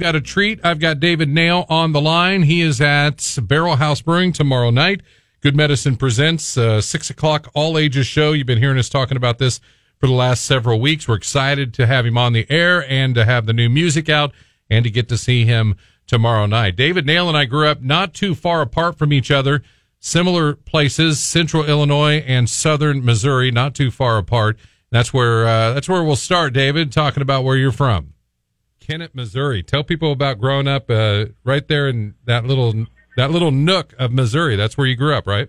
Got a treat. I've got David Nail on the line. He is at Barrel House Brewing tomorrow night. Good Medicine presents uh, six o'clock all ages show. You've been hearing us talking about this for the last several weeks. We're excited to have him on the air and to have the new music out and to get to see him tomorrow night. David Nail and I grew up not too far apart from each other, similar places, central Illinois and southern Missouri, not too far apart. That's where uh, that's where we'll start, David, talking about where you're from. Kennett, Missouri. Tell people about growing up uh, right there in that little that little nook of Missouri. That's where you grew up, right?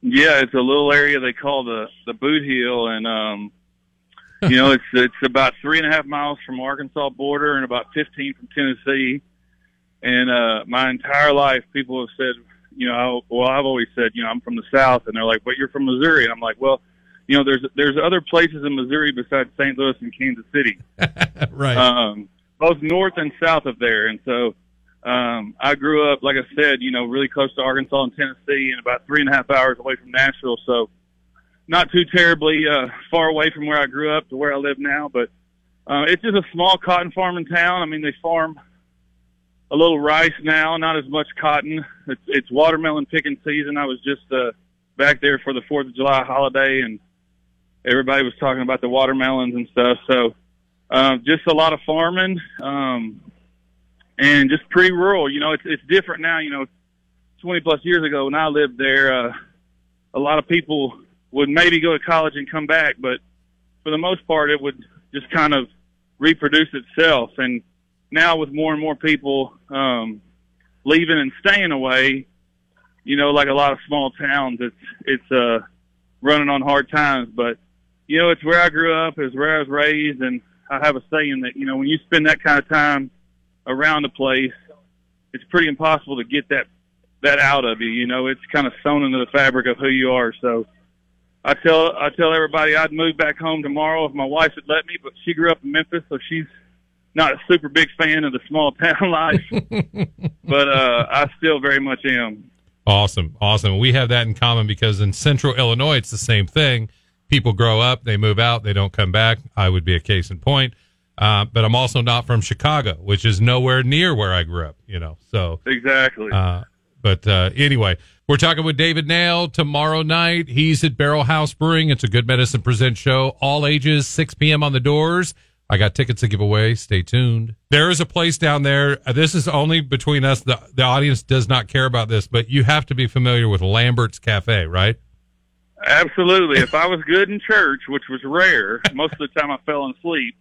Yeah, it's a little area they call the the Boot Heel, and um, you know it's it's about three and a half miles from Arkansas border and about fifteen from Tennessee. And uh, my entire life, people have said, you know, well, I've always said, you know, I'm from the South, and they're like, but you're from Missouri, and I'm like, well, you know, there's there's other places in Missouri besides St. Louis and Kansas City, right? um, both north and south of there, and so um, I grew up, like I said, you know, really close to Arkansas and Tennessee, and about three and a half hours away from Nashville. So, not too terribly uh, far away from where I grew up to where I live now. But uh, it's just a small cotton farming town. I mean, they farm a little rice now, not as much cotton. It's, it's watermelon picking season. I was just uh, back there for the Fourth of July holiday, and everybody was talking about the watermelons and stuff. So, uh, just a lot of farming. Um, and just pretty rural. You know, it's it's different now. You know, 20 plus years ago when I lived there, uh, a lot of people would maybe go to college and come back, but for the most part, it would just kind of reproduce itself. And now with more and more people um, leaving and staying away, you know, like a lot of small towns, it's it's uh, running on hard times. But you know, it's where I grew up, it's where I was raised, and I have a saying that you know when you spend that kind of time around the place, it's pretty impossible to get that that out of you. You know, it's kind of sewn into the fabric of who you are. So I tell I tell everybody I'd move back home tomorrow if my wife would let me, but she grew up in Memphis, so she's not a super big fan of the small town life. but uh I still very much am. Awesome. Awesome. We have that in common because in central Illinois it's the same thing. People grow up, they move out, they don't come back. I would be a case in point. Uh, but I'm also not from Chicago, which is nowhere near where I grew up, you know. So exactly. Uh, but uh, anyway, we're talking with David Nail tomorrow night. He's at Barrel House Brewing. It's a Good Medicine Present show, all ages, 6 p.m. on the doors. I got tickets to give away. Stay tuned. There is a place down there. Uh, this is only between us. The, the audience does not care about this, but you have to be familiar with Lambert's Cafe, right? Absolutely. if I was good in church, which was rare, most of the time I fell asleep.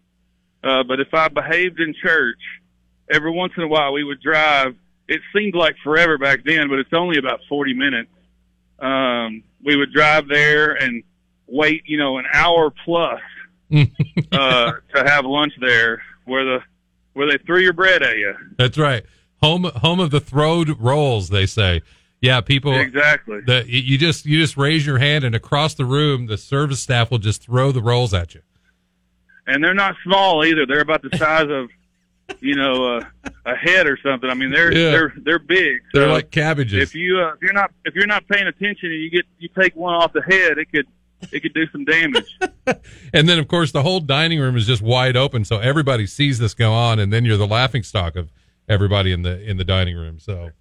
Uh, but if I behaved in church, every once in a while we would drive. It seemed like forever back then, but it's only about 40 minutes. Um, we would drive there and wait, you know, an hour plus uh, to have lunch there, where the where they threw your bread at you. That's right. Home home of the throwed rolls, they say. Yeah, people exactly. The, you just you just raise your hand, and across the room, the service staff will just throw the rolls at you and they're not small either. They're about the size of, you know, uh, a head or something. I mean, they're yeah. they're they're big. They're like cabbages. If you uh, if you're not if you're not paying attention and you get you take one off the head, it could it could do some damage. and then, of course, the whole dining room is just wide open, so everybody sees this go on, and then you're the laughing stock of everybody in the in the dining room. So.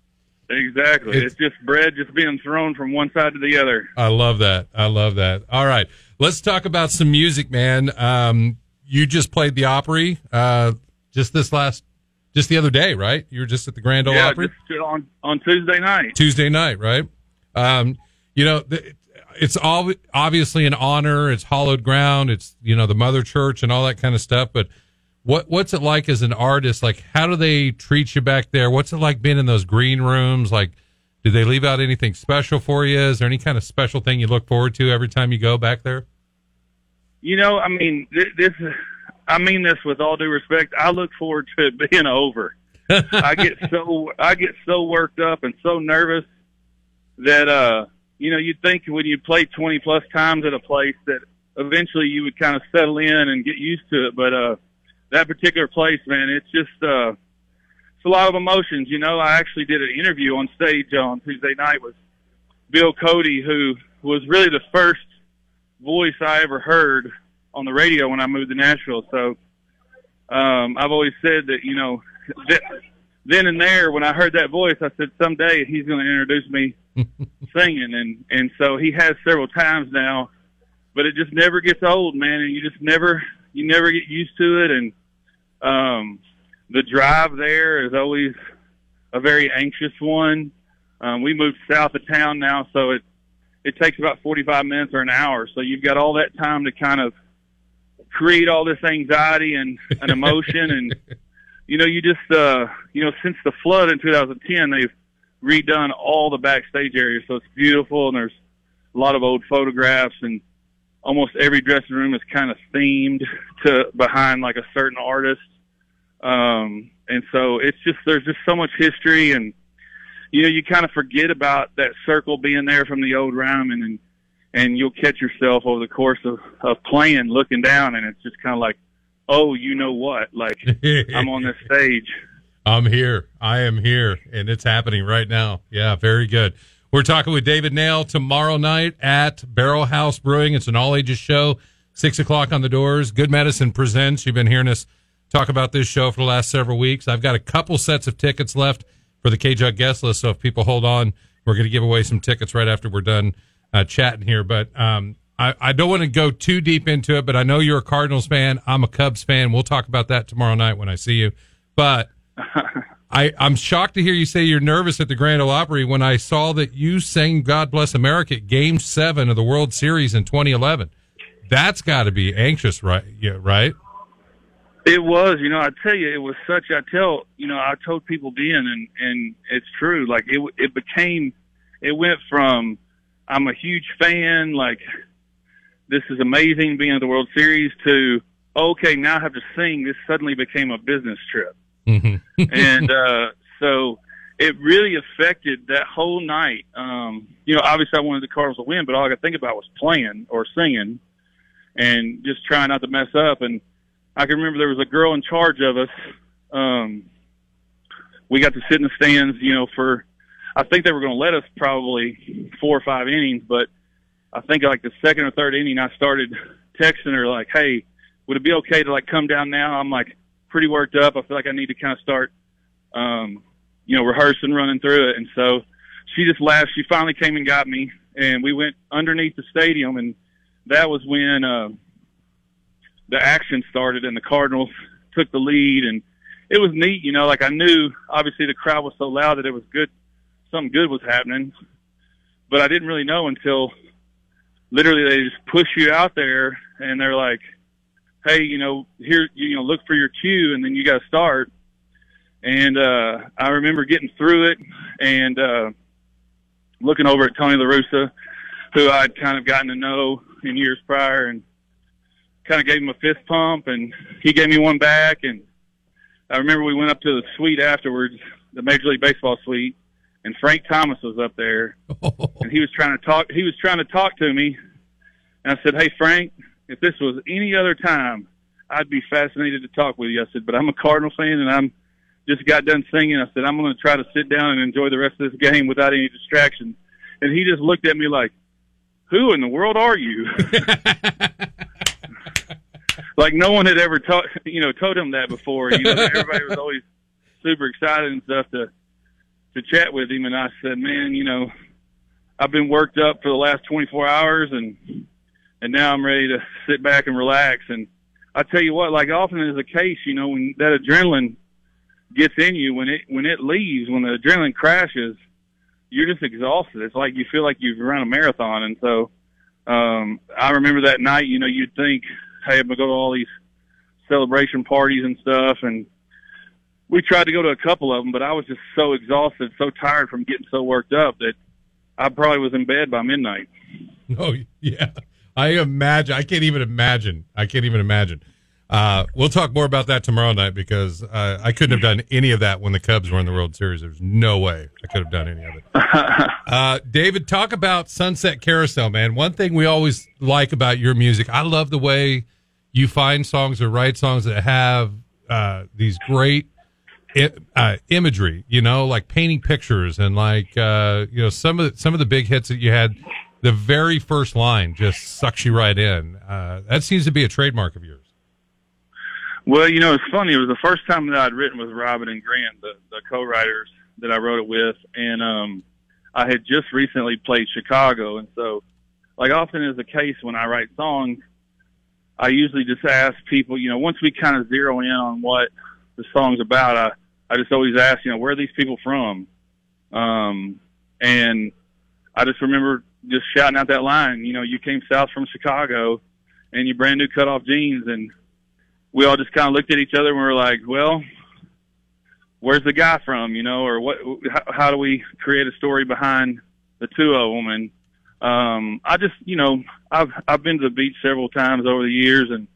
Exactly. It's, it's, just bread just being thrown from one side to the other. I love that. I love that. All right. Let's talk about some music, man. Um, you just played the Opry uh, just this last, just the other day, right? You were just at the Grand Ole yeah, Opry on on Tuesday night. Tuesday night, right? Um, you know, it's all obviously an honor. It's hallowed ground. It's you know the Mother Church and all that kind of stuff. But what what's it like as an artist? Like, how do they treat you back there? What's it like being in those green rooms? Like, do they leave out anything special for you? Is there any kind of special thing you look forward to every time you go back there? You know, I mean, this, I mean this with all due respect. I look forward to it being over. I get so I get so worked up and so nervous that uh you know you'd think when you play 20 plus times at a place that eventually you would kind of settle in and get used to it but uh that particular place man it's just uh it's a lot of emotions you know. I actually did an interview on stage on Tuesday night with Bill Cody who was really the first voice I ever heard on the radio when I moved to Nashville. So um, I've always said that you know th- then and there, when I heard that voice, I said, someday he's going to introduce me singing, and and so he has several times now, but it just never gets old, man, and you just never you never get used to it, and um, the drive there is always a very anxious one. Um, we moved south of town now, so it it takes about 45 minutes or an hour. So you've got all that time to kind of create all this anxiety and an emotion and you know you just uh you know since the flood in 2010 they've redone all the backstage areas so it's beautiful and there's a lot of old photographs and almost every dressing room is kind of themed to behind like a certain artist. Um and so it's just there's just so much history and you know you kind of forget about that circle being there from the old Ryman and and you'll catch yourself over the course of, of playing looking down and it's just kind of like oh you know what? Like i'm on this stage. I'm here. I am here and it's happening right now. Yeah very good we're talking with david nail tomorrow night at barrel house brewing it's an all ages show six o'clock on the doors good medicine presents you've been hearing us talk about this show for the last several weeks i've got a couple sets of tickets left for the k-jug guest list so if people hold on we're going to give away some tickets right after we're done uh, chatting here, but um, I, I don't want to go too deep into it. But I know you're a Cardinals fan. I'm a Cubs fan. We'll talk about that tomorrow night when I see you. But I, I'm shocked to hear you say you're nervous at the Grand Ole Opry when I saw that you sang "God Bless America" at Game Seven of the World Series in 2011. That's got to be anxious, right? Yeah, right. It was, you know, I tell you, it was such. I tell, you know, I told people then, and and it's true. Like it, it became, it went from I'm a huge fan. Like, this is amazing being at the World Series. To okay, now I have to sing. This suddenly became a business trip, mm-hmm. and uh, so it really affected that whole night. Um, you know, obviously I wanted the Cardinals to win, but all I could think about was playing or singing, and just trying not to mess up. And I can remember there was a girl in charge of us. Um, we got to sit in the stands, you know, for I think they were going to let us probably four or five innings, but I think like the second or third inning, I started texting her like, "Hey, would it be okay to like come down now?" I'm like pretty worked up. I feel like I need to kind of start, um, you know, rehearsing, running through it. And so she just laughed. She finally came and got me, and we went underneath the stadium, and that was when uh, the action started, and the Cardinals took the lead, and it was neat. You know, like I knew obviously the crowd was so loud that it was good something good was happening. But I didn't really know until literally they just push you out there and they're like, "Hey, you know, here, you know, look for your cue, and then you got to start." And uh, I remember getting through it and uh, looking over at Tony La Russa, who I'd kind of gotten to know in years prior, and kind of gave him a fist pump, and he gave me one back. And I remember we went up to the suite afterwards, the Major League Baseball suite, and Frank Thomas was up there, and he was trying to talk. He was trying to talk to me, and I said, "Hey, Frank, if this was any other time, I'd be fascinated to talk with you." I said, "But I'm a Cardinal fan, and I'm just got done singing." I said, "I'm going to try to sit down and enjoy the rest of this game without any distractions." And he just looked at me like, "Who in the world are you?" like no one had ever taught, you know, told him that before. You know, everybody was always super excited and stuff to to chat with him, and I said, "Man, you know, I've been worked up for the last 24 hours, and and now I'm ready to sit back and relax." And I tell you what, like often is the case, you know, when that adrenaline gets in you, when it when it leaves, when the adrenaline crashes, you're just exhausted. It's like you feel like you've run a marathon, and so um, I remember that night. You know, you'd think, "Hey, I'm gonna go to all these celebration parties and stuff," and we tried to go to a couple of them, but I was just so exhausted, so tired from getting so worked up that I probably was in bed by midnight. Oh yeah, I imagine. I can't even imagine. I can't even imagine. Uh, we'll talk more about that tomorrow night because uh, I couldn't have done any of that when the Cubs were in the World Series. There's no way I could have done any of it. Uh, David, talk about Sunset Carousel, man. One thing we always like about your music, I love the way you find songs or write songs that have uh, these great uh, imagery, you know, like painting pictures and like uh, you know some of the, some of the big hits that you had. The very first line just sucks you right in. Uh, that seems to be a trademark of yours. Well, you know, it's funny. It was the first time that I'd written with Robin and Grant, the, the co-writers that I wrote it with, and um, I had just recently played Chicago, and so, like often is the case when I write songs, I usually just ask people, you know, once we kind of zero in on what the song's about, I I just always ask, you know, where are these people from? Um, and I just remember just shouting out that line, you know, you came south from Chicago, and you brand new cutoff jeans, and we all just kind of looked at each other and we were like, well, where's the guy from, you know, or what, how, how do we create a story behind the two of them? And, um, I just, you know, I've, I've been to the beach several times over the years and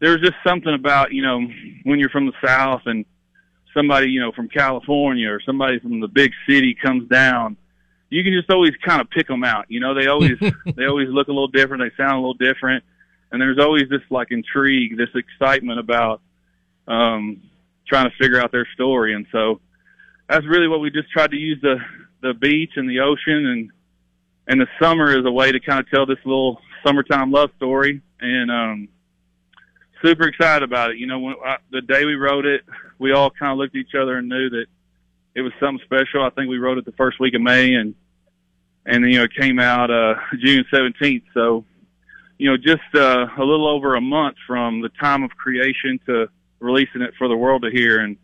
there's just something about, you know, when you're from the South and somebody, you know, from California or somebody from the big city comes down, you can just always kind of pick them out. You know, they always, they always look a little different. They sound a little different and there's always this like intrigue, this excitement about um, trying to figure out their story. And so that's really what we just tried to use the the beach and the ocean and and the summer as a way to kind of tell this little summertime love story. And um, super excited about it. You know, when I, the day we wrote it, we all kind of looked at each other and knew that it was something special. I think we wrote it the first week of May and and you know it came out uh June 17th. So you know, just uh, a little over a month from the time of creation to releasing it for the world to hear, and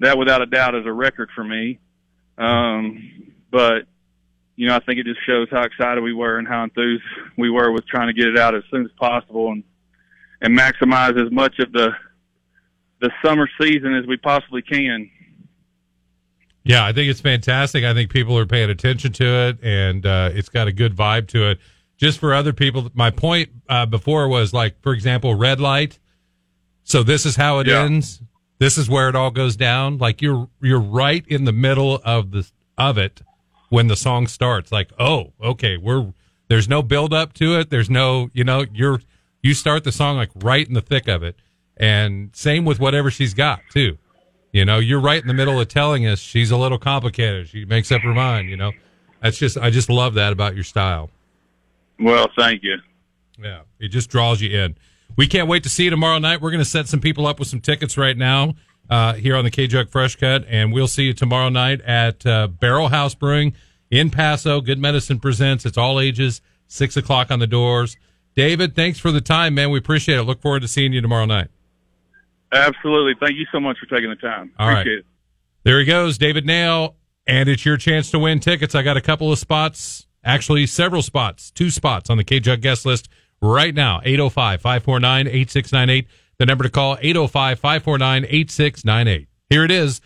that, without a doubt, is a record for me. Um, but you know, I think it just shows how excited we were and how enthused we were with trying to get it out as soon as possible and and maximize as much of the the summer season as we possibly can. Yeah, I think it's fantastic. I think people are paying attention to it, and uh, it's got a good vibe to it just for other people. My point uh, before was like, for example, red light. So this is how it yeah. ends. This is where it all goes down. Like you're you're right in the middle of the of it when the song starts. Like, oh, okay, we're there's no build up to it. There's no, you know, you're you start the song like right in the thick of it. And same with whatever she's got too. You know, you're right in the middle of telling us she's a little complicated. She makes up her mind, you know. That's just I just love that about your style. Well, thank you. Yeah, it just draws you in. We can't wait to see you tomorrow night. We're going to set some people up with some tickets right now uh, here on the K Jug Fresh Cut, and we'll see you tomorrow night at uh, Barrel House Brewing in Paso. Good Medicine presents. It's all ages. Six o'clock on the doors. David, thanks for the time, man. We appreciate it. Look forward to seeing you tomorrow night. Absolutely. Thank you so much for taking the time. All appreciate right. it. There he goes, David Nail, and it's your chance to win tickets. I got a couple of spots Actually, several spots, two spots on the K Jug guest list right now. 805 549 8698. The number to call 805 549 8698. Here it is.